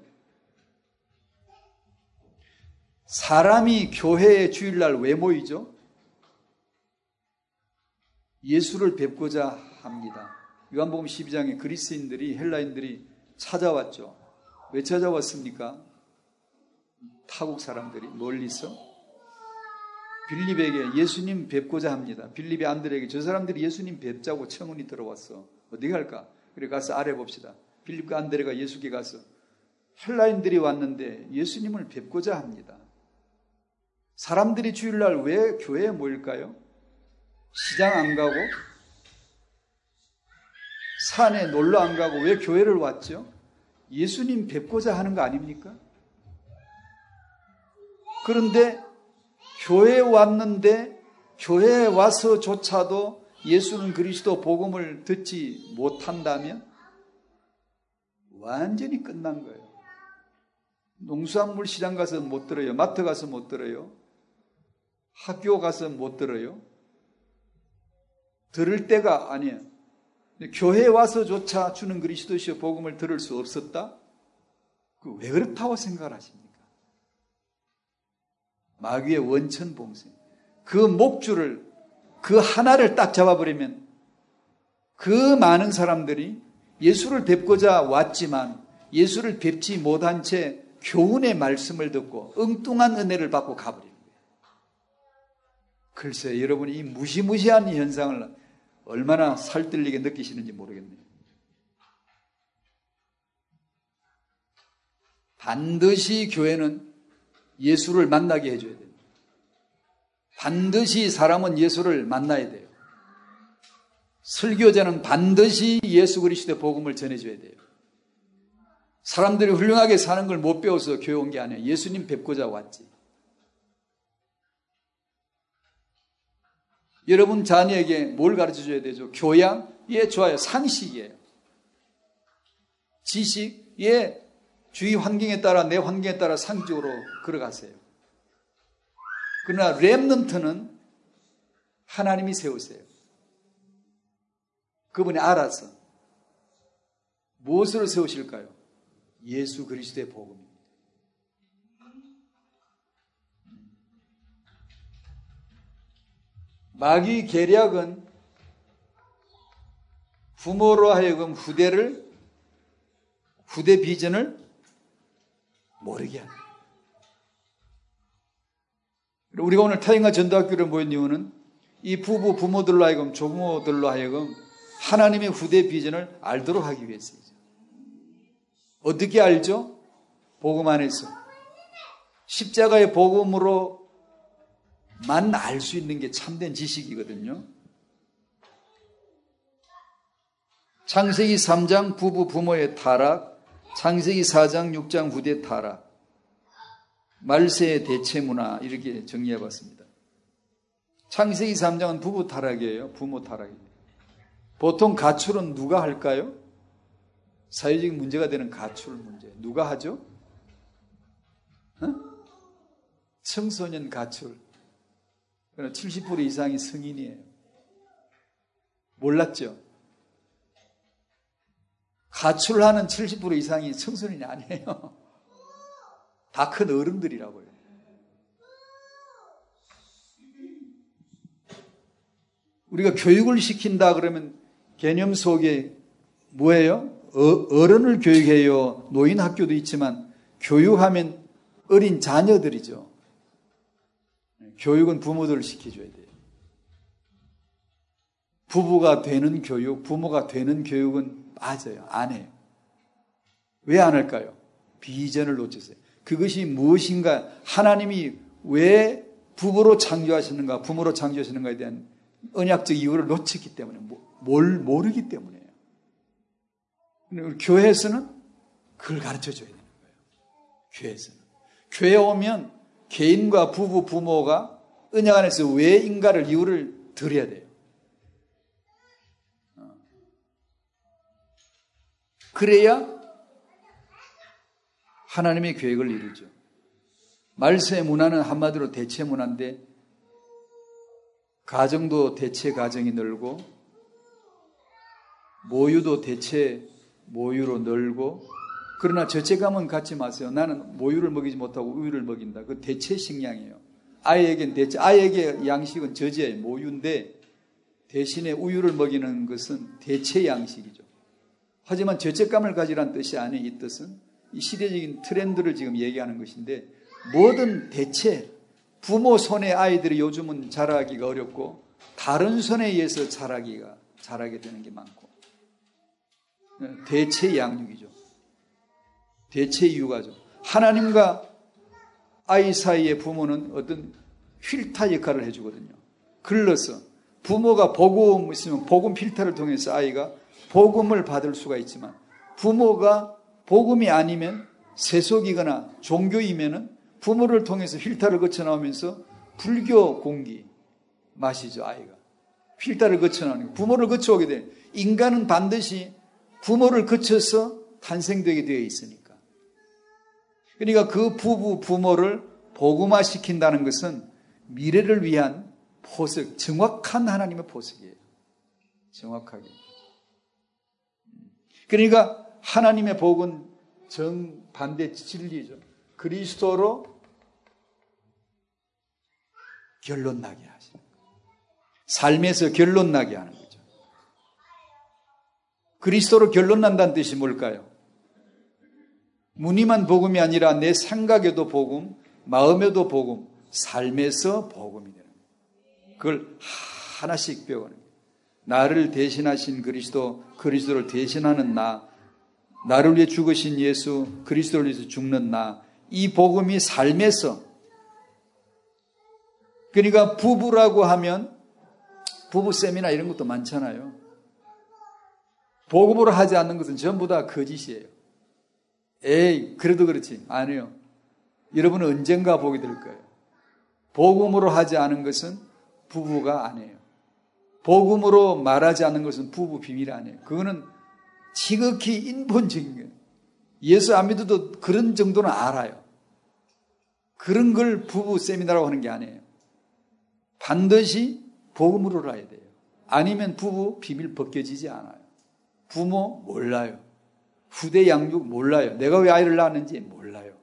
사람이 교회에 주일날 왜 모이죠? 예수를 뵙고자 합니다. 요한복음 12장에 그리스인들이 헬라인들이 찾아왔죠. 왜 찾아왔습니까? 타국 사람들이 멀리서 빌립에게 예수님 뵙고자 합니다. 빌립이 안드레에게 저 사람들이 예수님 뵙자고 청운이 들어왔어. 어디 갈까? 그래 가서 아래 봅시다. 빌립과 안드레가 예수께 가서 헬라인들이 왔는데 예수님을 뵙고자 합니다. 사람들이 주일날 왜 교회에 모일까요? 시장 안 가고 산에 놀러 안 가고 왜 교회를 왔죠? 예수님 뵙고자 하는 거 아닙니까? 그런데 교회에 왔는데 교회에 와서조차도 예수는 그리스도 복음을 듣지 못한다면 완전히 끝난 거예요. 농수산물 시장 가서 못 들어요. 마트 가서 못 들어요. 학교 가서 못 들어요. 들을 때가 아니에요. 교회에 와서조차 주는 그리스도시의 복음을 들을 수 없었다? 그 왜 그렇다고 생각을 하십니까? 마귀의 원천 봉쇄. 그 목줄을, 그 하나를 딱 잡아버리면 그 많은 사람들이 예수를 뵙고자 왔지만 예수를 뵙지 못한 채 교훈의 말씀을 듣고 엉뚱한 은혜를 받고 가버립니다. 글쎄, 여러분이 이 무시무시한 현상을 얼마나 살뜰리게 느끼시는지 모르겠네요. 반드시 교회는 예수를 만나게 해줘야 됩니다. 반드시 사람은 예수를 만나야 돼요. 설교자는 반드시 예수 그리스도의 복음을 전해줘야 돼요. 사람들이 훌륭하게 사는 걸 못 배워서 교회 온 게 아니에요. 예수님 뵙고자 왔지. 여러분 자녀에게 뭘 가르쳐 줘야 되죠? 교양? 예, 좋아요. 상식이에요. 지식? 예, 주위 환경에 따라, 내 환경에 따라 상적으로 걸어가세요. 그러나 랩넌트는 하나님이 세우세요. 그분이 알아서 무엇으로 세우실까요? 예수 그리스도의 복음입니다. 마귀 계략은 부모로 하여금 후대를 후대 비전을 모르게 합니다. 우리가 오늘 타인과 전도학교를 모인 이유는 이 부부 부모들로 하여금 조부모들로 하여금 하나님의 후대 비전을 알도록 하기 위해서이죠. 어떻게 알죠? 복음 안에서 십자가의 복음으로 만 알 수 있는 게 참된 지식이거든요. 창세기 3장 부부 부모의 타락, 창세기 4장 6장 후대 타락, 말세의 대체 문화 이렇게 정리해 봤습니다. 창세기 3장은 부부 타락이에요. 부모 타락입니다. 보통 가출은 누가 할까요? 사회적인 문제가 되는 가출 문제. 누가 하죠? 어? 청소년 가출. 70% 이상이 성인이에요. 몰랐죠? 가출하는 70% 이상이 청소년이 아니에요. 다 큰 어른들이라고요. 우리가 교육을 시킨다 그러면 개념 속에 뭐예요? 어, 른을 교육해요. 노인 학교도 있지만 교육하면 어린 자녀들이죠. 교육은 부모들을 시켜줘야 돼요. 부부가 되는 교육, 부모가 되는 교육은 빠져요. 안 해요. 왜 안 할까요? 비전을 놓쳤어요. 그것이 무엇인가, 하나님이 왜 부부로 창조하시는가, 부모로 창조하시는가에 대한 언약적 이유를 놓쳤기 때문에 뭐 뭘 모르기 때문이에요. 교회에서는 그걸 가르쳐 줘야 되는 거예요. 교회에서는. 교회 오면 개인과 부부, 부모가 은약 안에서 왜 인가를 이유를 드려야 돼요. 어. 그래야 하나님의 계획을 이루죠. 말세 문화는 한마디로 대체 문화인데 가정도 대체 가정이 늘고 모유도 대체 모유로 늘고 그러나 죄책감은 갖지 마세요. 나는 모유를 먹이지 못하고 우유를 먹인다. 그 대체 식량이에요. 아이에겐 대체 아이에게 양식은 저지의 모유인데 대신에 우유를 먹이는 것은 대체 양식이죠. 하지만 죄책감을 가지란 뜻이 아닌 이 뜻은 이 시대적인 트렌드를 지금 얘기하는 것인데 뭐든 대체 부모 손에 아이들이 요즘은 자라기가 어렵고 다른 손에 의해서 자라기가 자라게 되는 게 많고 대체 양육이죠. 대체 육아죠. 하나님과 아이 사이의 부모는 어떤 필터 역할을 해주거든요. 글러서 부모가 복음 있으면 복음 필터를 통해서 아이가 복음을 받을 수가 있지만 부모가 복음이 아니면 세속이거나 종교이면은 부모를 통해서 필터를 거쳐 나오면서 불교 공기 마시죠 아이가 필터를 거쳐 나오는 부모를 거쳐 오게 돼 인간은 반드시 부모를 거쳐서 탄생되게 되어 있으니까. 그러니까 그 부부 부모를 복음화 시킨다는 것은 미래를 위한 포석 정확한 하나님의 포석이에요. 정확하게. 그러니까 하나님의 복은 정반대 진리죠. 그리스도로 결론 나게 하시는 삶에서 결론 나게 하는. 그리스도로 결론 난다는 뜻이 뭘까요? 무늬만 복음이 아니라 내 생각에도 복음, 마음에도 복음, 삶에서 복음이 되는 거예요. 그걸 하나씩 배우는 거예요. 나를 대신하신 그리스도, 그리스도를 대신하는 나, 나를 위해 죽으신 예수, 그리스도를 위해서 죽는 나, 이 복음이 삶에서 그러니까 부부라고 하면 부부 세미나 이런 것도 많잖아요. 복음으로 하지 않는 것은 전부 다 거짓이에요. 에이, 그래도 그렇지. 아니요. 여러분은 언젠가 보게 될 거예요. 복음으로 하지 않은 것은 부부가 아니에요. 복음으로 말하지 않는 것은 부부 비밀 아니에요. 그거는 지극히 인본적인 거예요. 예수 안 믿어도 그런 정도는 알아요. 그런 걸 부부 세미나라고 하는 게 아니에요. 반드시 복음으로 알아야 돼요. 아니면 부부 비밀 벗겨지지 않아요. 부모 몰라요. 후대 양육 몰라요. 내가 왜 아이를 낳았는지 몰라요.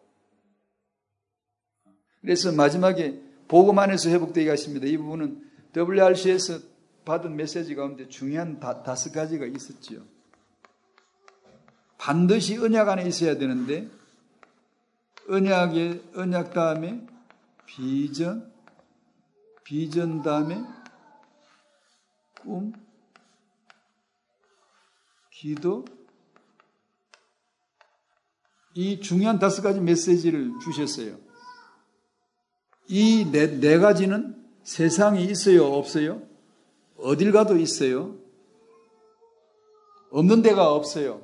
그래서 마지막에 복음 안에서 회복되게 하십니다. 이 부분은 WRC에서 받은 메시지 가운데 중요한 다, 다섯 가지가 있었지요. 반드시 언약 안에 있어야 되는데 언약의 언약 다음에 비전, 비전 다음에 꿈, 기도, 이 중요한 다섯 가지 메시지를 주셨어요. 이 네, 네 가지는 세상에 있어요, 없어요? 어딜 가도 있어요. 없는 데가 없어요.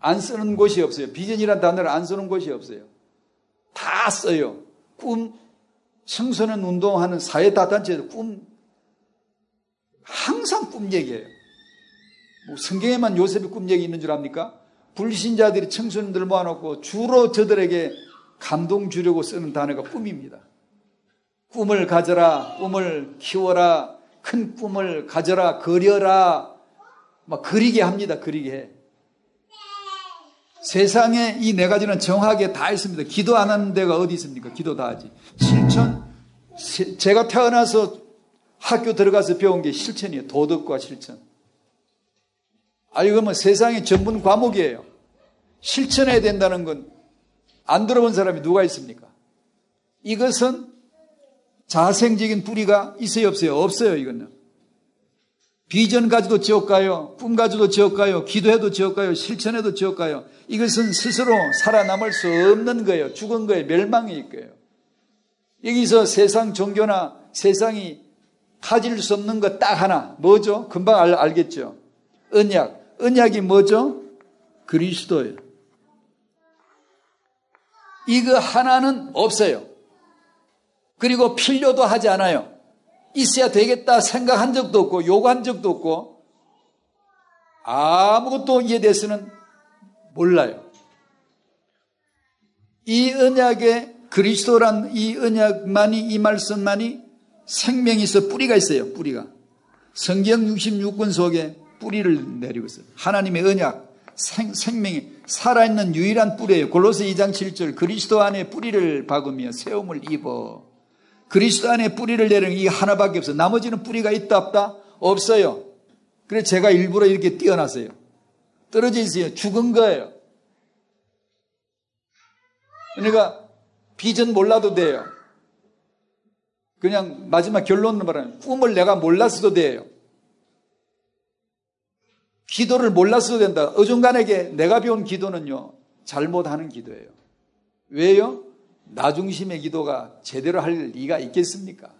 안 쓰는 곳이 없어요. 비전이라는 단어를 안 쓰는 곳이 없어요. 다 써요. 꿈, 청소년 운동하는 사회 다단체도 꿈, 항상 꿈 얘기예요. 뭐 성경에만 요셉이 꿈 얘기 있는 줄 압니까? 불신자들이 청소년들 모아놓고 주로 저들에게 감동 주려고 쓰는 단어가 꿈입니다. 꿈을 가져라, 꿈을 키워라, 큰 꿈을 가져라, 그려라, 막 그리게 합니다. 그리게 해. 세상에 이 네 가지는 정확하게 다 있습니다. 기도 안 하는 데가 어디 있습니까? 기도 다 하지. 실천. 제가 태어나서 학교 들어가서 배운 게 실천이에요. 도덕과 실천. 아니, 그러면 세상의 전문 과목이에요. 실천해야 된다는 건 안 들어본 사람이 누가 있습니까? 이것은 자생적인 뿌리가 있어요, 없어요? 없어요, 이거는. 비전 가지도 지옥 가요. 꿈 가지도 지옥 가요. 기도해도 지옥 가요. 실천해도 지옥 가요. 이것은 스스로 살아남을 수 없는 거예요. 죽은 거예요. 멸망일 거예요. 여기서 세상 종교나 세상이 타질 수 없는 것 딱 하나. 뭐죠? 금방 알, 알겠죠? 언약. 언약이 뭐죠? 그리스도예요. 이거 하나는 없어요. 그리고 필요도 하지 않아요. 있어야 되겠다 생각한 적도 없고 요구한 적도 없고 아무것도 이에 대해서는 몰라요. 이 언약에 그리스도란 이 언약만이 이 말씀만이 생명이 있어 뿌리가 있어요. 뿌리가. 성경 66권 속에 뿌리를 내리고 있어요. 하나님의 언약, 생, 생명이 살아있는 유일한 뿌리예요. 골로새 2장 7절 그리스도 안에 뿌리를 박으며 세움을 입어. 그리스도 안에 뿌리를 내리는 이 하나밖에 없어. 나머지는 뿌리가 있다 없다? 없어요. 그래서 제가 일부러 이렇게 띄어놨어요. 떨어져 있어요. 죽은 거예요. 그러니까 비전 몰라도 돼요. 그냥 마지막 결론을 말하면 꿈을 내가 몰랐어도 돼요. 기도를 몰랐어도 된다. 어중간하게 내가 배운 기도는요, 잘못하는 기도예요. 왜요? 나 중심의 기도가 제대로 할 리가 있겠습니까?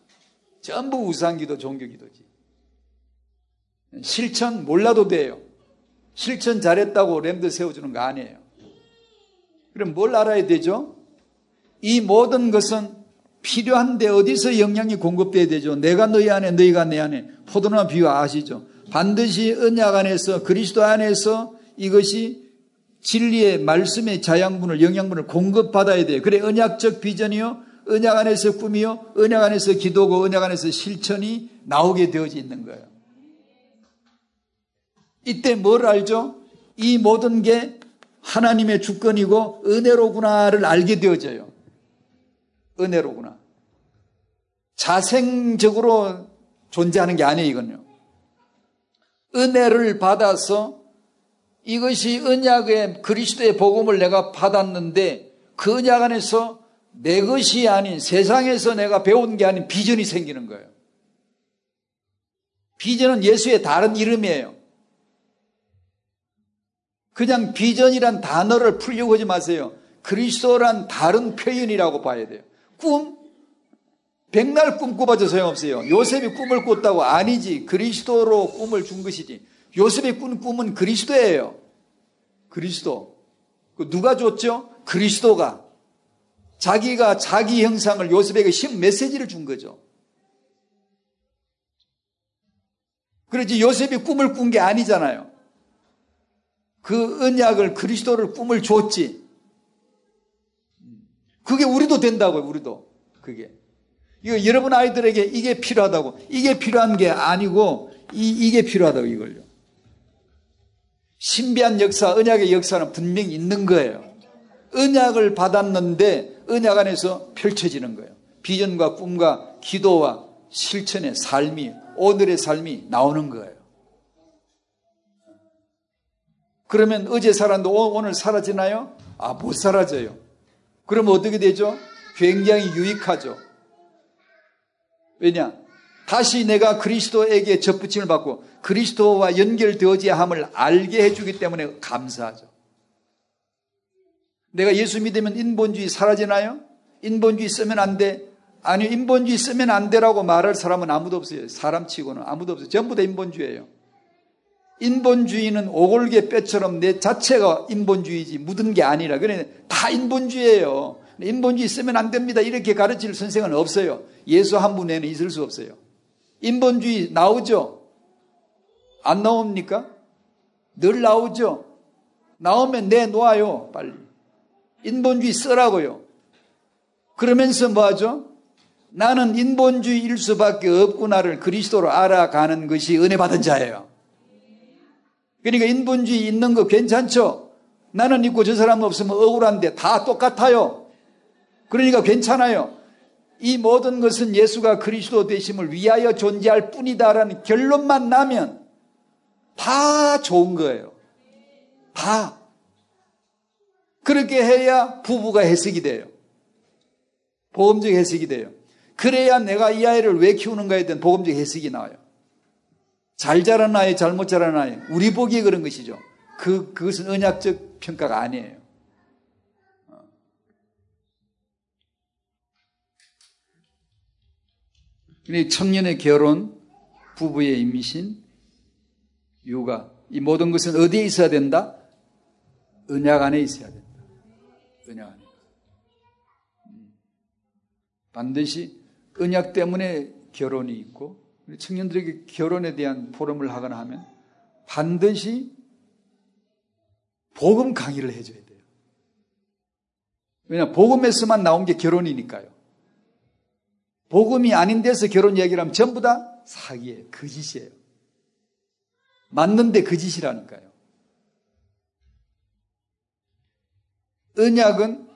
전부 우상 기도, 종교 기도지. 실천 몰라도 돼요. 실천 잘했다고 램드 세워주는 거 아니에요. 그럼 뭘 알아야 되죠? 이 모든 것은 필요한데 어디서 영향이 공급돼야 되죠? 내가 너희 안에, 너희가 내 안에. 포도나 비유 아시죠? 반드시 언약 안에서 그리스도 안에서 이것이 진리의 말씀의 자양분을 영양분을 공급받아야 돼요. 그래 언약적 비전이요. 언약 안에서 꿈이요. 언약 안에서 기도고 언약 안에서 실천이 나오게 되어져 있는 거예요. 이때 뭘 알죠? 이 모든 게 하나님의 주권이고 은혜로구나를 알게 되어져요. 은혜로구나. 자생적으로 존재하는 게 아니에요, 이건요. 은혜를 받아서 이것이 언약의 그리스도의 복음을 내가 받았는데 그 언약 안에서 내 것이 아닌 세상에서 내가 배운 게 아닌 비전이 생기는 거예요. 비전은 예수의 다른 이름이에요. 그냥 비전이란 단어를 풀려고 하지 마세요. 그리스도란 다른 표현이라고 봐야 돼요. 꿈? 백날 꿈 꿔봐도 소용없어요. 요셉이 꿈을 꿨다고 아니지. 그리스도로 꿈을 준 것이지. 요셉이 꾼 꿈은 그리스도예요. 그리스도. 그 누가 줬죠? 그리스도가. 자기가 자기 형상을 요셉에게 신 메시지를 준 거죠. 그렇지 요셉이 꿈을 꾼 게 아니잖아요. 그 언약을 그리스도를 꿈을 줬지. 그게 우리도 된다고요, 우리도. 그게. 이거 여러분 아이들에게 이게 필요하다고. 이게 필요한 게 아니고, 이, 이게 필요하다고, 이걸요. 신비한 역사, 언약의 역사는 분명히 있는 거예요. 언약을 받았는데, 언약 안에서 펼쳐지는 거예요. 비전과 꿈과 기도와 실천의 삶이, 오늘의 삶이 나오는 거예요. 그러면 어제 살았는데 오늘 사라지나요? 아, 못 사라져요. 그러면 어떻게 되죠? 굉장히 유익하죠. 왜냐? 다시 내가 그리스도에게 접붙임을 받고 그리스도와 연결되어져야 함을 알게 해주기 때문에 감사하죠. 내가 예수 믿으면 인본주의 사라지나요? 인본주의 쓰면 안 돼. 아니, 인본주의 쓰면 안 되라고 말할 사람은 아무도 없어요. 사람 치고는 아무도 없어요. 전부 다 인본주의예요. 인본주의는 오골개 뼈처럼 내 자체가 인본주의지 묻은 게 아니라 그래 다 인본주의예요. 인본주의 쓰면 안 됩니다. 이렇게 가르칠 선생은 없어요. 예수 한 분에는 있을 수 없어요. 인본주의 나오죠? 안 나옵니까? 늘 나오죠? 나오면 내놓아요. 빨리. 인본주의 쓰라고요. 그러면서 뭐 하죠? 나는 인본주의일 수밖에 없구나를 그리스도로 알아가는 것이 은혜 받은 자예요. 그러니까 인본주의 있는 거 괜찮죠? 나는 있고 저 사람 없으면 억울한데 다 똑같아요. 그러니까 괜찮아요. 이 모든 것은 예수가 그리스도 되심을 위하여 존재할 뿐이다라는 결론만 나면 다 좋은 거예요. 다. 그렇게 해야 부부가 해석이 돼요. 보험적 해석이 돼요. 그래야 내가 이 아이를 왜 키우는가에 대한 보험적 해석이 나와요. 잘 자란 아이, 잘못 자란 아이. 우리 보기에 그런 것이죠. 그, 그것은 언약적 평가가 아니에요. 청년의 결혼, 부부의 임신, 육아, 이 모든 것은 어디에 있어야 된다? 은약 안에 있어야 된다. 은약 안에. 음. 반드시 은약 때문에 결혼이 있고, 청년들에게 결혼에 대한 포럼을 하거나 하면 반드시 복음 강의를 해줘야 돼요. 왜냐, 복음에서만 나온 게 결혼이니까요. 복음이 아닌 데서 결혼 얘기를 하면 전부 다 사기예요. 거짓이에요. 맞는데 거짓이라니까요. 언약은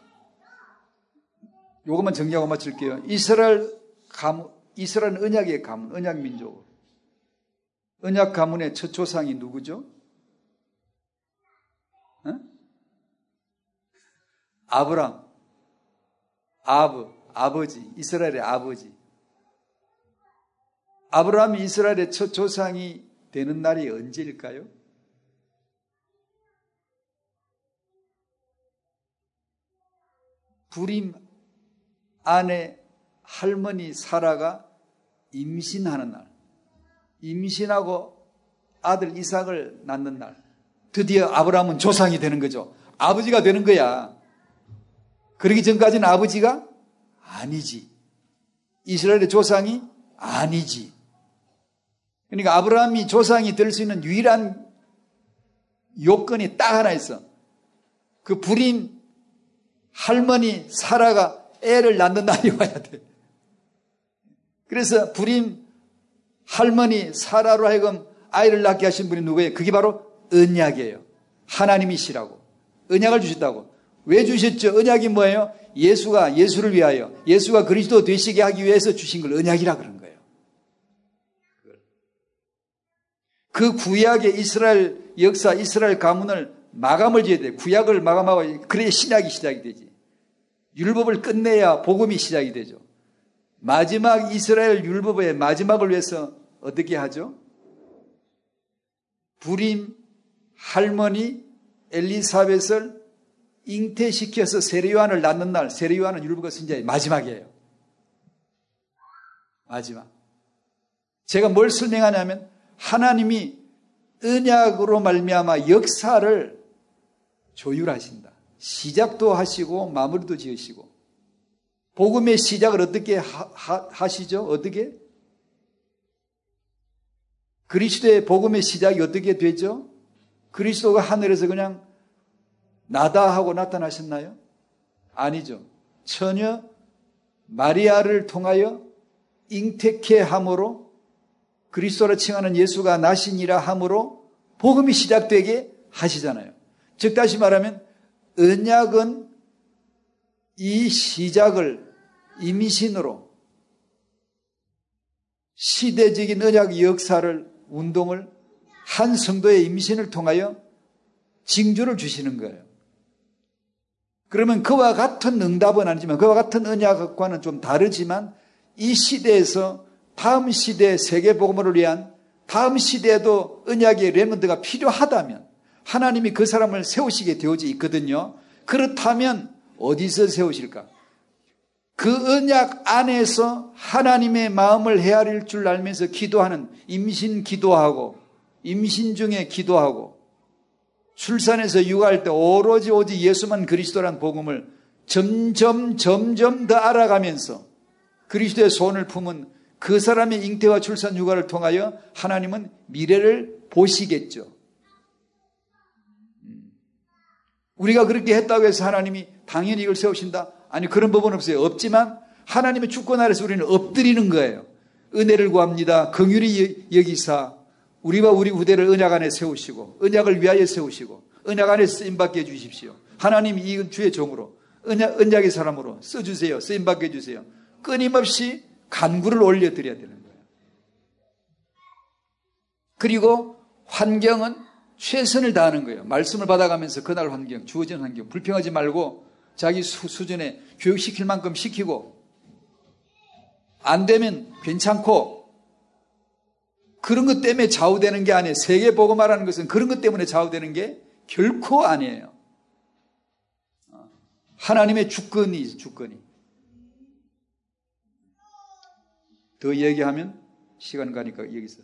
요것만 정리하고 마칠게요. 이스라엘 가문, 이스라엘 언약의 가문, 언약 민족. 언약 가문의 첫 조상이 누구죠? 어? 아브람, 아브, 아버지, 이스라엘의 아버지. 아브라함이 이스라엘의 첫 조상이 되는 날이 언제일까요? 불임 아내 할머니 사라가 임신하는 날, 임신하고 아들 이삭을 낳는 날, 드디어 아브라함은 조상이 되는 거죠. 아버지가 되는 거야. 그러기 전까지는 아버지가 아니지. 이스라엘의 조상이 아니지. 그러니까 아브라함이 조상이 될 수 있는 유일한 요건이 딱 하나 있어. 그 불임 할머니 사라가 애를 낳는 날이 와야 돼. 그래서 불임 할머니 사라로 하여금 아이를 낳게 하신 분이 누구예요? 그게 바로 언약이에요. 하나님이시라고. 언약을 주셨다고. 왜 주셨죠? 언약이 뭐예요? 예수가 예수를 위하여 예수가 그리스도 되시게 하기 위해서 주신 걸 언약이라 그런 거예요. 그 구약의 이스라엘 역사, 이스라엘 가문을 마감을 지어야 돼. 구약을 마감하고 그래야 신약이 시작이 되지. 율법을 끝내야 복음이 시작이 되죠. 마지막 이스라엘 율법의 마지막을 위해서 어떻게 하죠? 불임 할머니 엘리사벳을 잉태시켜서 세례요한을 낳는 날, 세례요한은 율법의 선자의 마지막이에요. 마지막. 제가 뭘 설명하냐면 하나님이 언약으로 말미암아 역사를 조율하신다. 시작도 하시고 마무리도 지으시고 복음의 시작을 어떻게 하, 시죠 어떻게? 그리스도의 복음의 시작이 어떻게 되죠? 그리스도가 하늘에서 그냥 나다 하고 나타나셨나요? 아니죠. 처녀 마리아를 통하여 잉태케 함으로 그리스도로 칭하는 예수가 나신이라 함으로 복음이 시작되게 하시잖아요. 즉 다시 말하면 언약은 이 시작을 임신으로 시대적인 언약 역사를 운동을 한 성도의 임신을 통하여 징조를 주시는 거예요. 그러면 그와 같은 응답은 아니지만 그와 같은 언약과는 좀 다르지만 이 시대에서 다음 시대 세계 복음을 위한 다음 시대에도 언약의 레몬드가 필요하다면 하나님이 그 사람을 세우시게 되어져 있거든요. 그렇다면 어디서 세우실까? 그 언약 안에서 하나님의 마음을 헤아릴 줄 알면서 기도하는 임신 기도하고 임신 중에 기도하고 출산해서 육아할 때 오로지 오직 예수만 그리스도란 복음을 점점 점점 더 알아가면서 그리스도의 손을 품은 그 사람의 잉태와 출산 육아를 통하여 하나님은 미래를 보시겠죠. 음. 우리가 그렇게 했다고 해서 하나님이 당연히 이걸 세우신다? 아니 그런 법은 없어요. 없지만 하나님의 주권 아래서 우리는 엎드리는 거예요. 은혜를 구합니다. 긍휼히 여기사 우리와 우리 후대를 언약 안에 세우시고 언약을 위하여 세우시고 언약 안에 쓰임받게 해주십시오. 하나님 이 주의 종으로 언약, 언약의 사람으로 써주세요. 쓰임받게 해주세요. 끊임없이 간구를 올려드려야 되는 거예요. 그리고 환경은 최선을 다하는 거예요. 말씀을 받아가면서 그날 환경, 주어진 환경, 불평하지 말고 자기 수, 수준에 교육시킬 만큼 시키고 안 되면 괜찮고 그런 것 때문에 좌우되는 게 아니에요. 세계 보고 말하는 것은 그런 것 때문에 좌우되는 게 결코 아니에요. 하나님의 주권이 주권이. 더 얘기하면 시간 가니까 여기서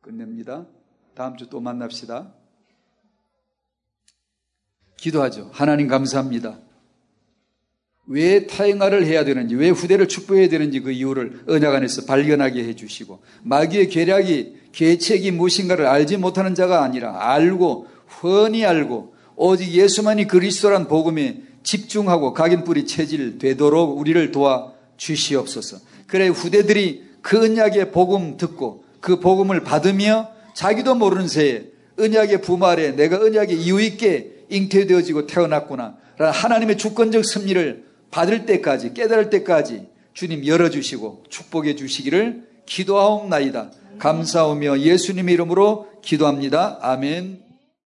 끝냅니다. 다음 주 또 만납시다. 기도하죠. 하나님 감사합니다. 왜 타행화를 해야 되는지, 왜 후대를 축복해야 되는지 그 이유를 언약 안에서 발견하게 해주시고, 마귀의 계략이, 계책이 무엇인가를 알지 못하는 자가 아니라 알고, 훤히 알고, 오직 예수만이 그리스도란 복음에 집중하고 각인뿌리 체질 되도록 우리를 도와 주시옵소서. 그래 후대들이 그 언약의 복음 듣고 그 복음을 받으며 자기도 모르는 새에 언약의 부말에 내가 언약의 이유 있게 잉태되어지고 태어났구나. 하나님의 주권적 섭리를 받을 때까지 깨달을 때까지 주님 열어주시고 축복해 주시기를 기도하옵나이다. 감사하며 예수님의 이름으로 기도합니다. 아멘.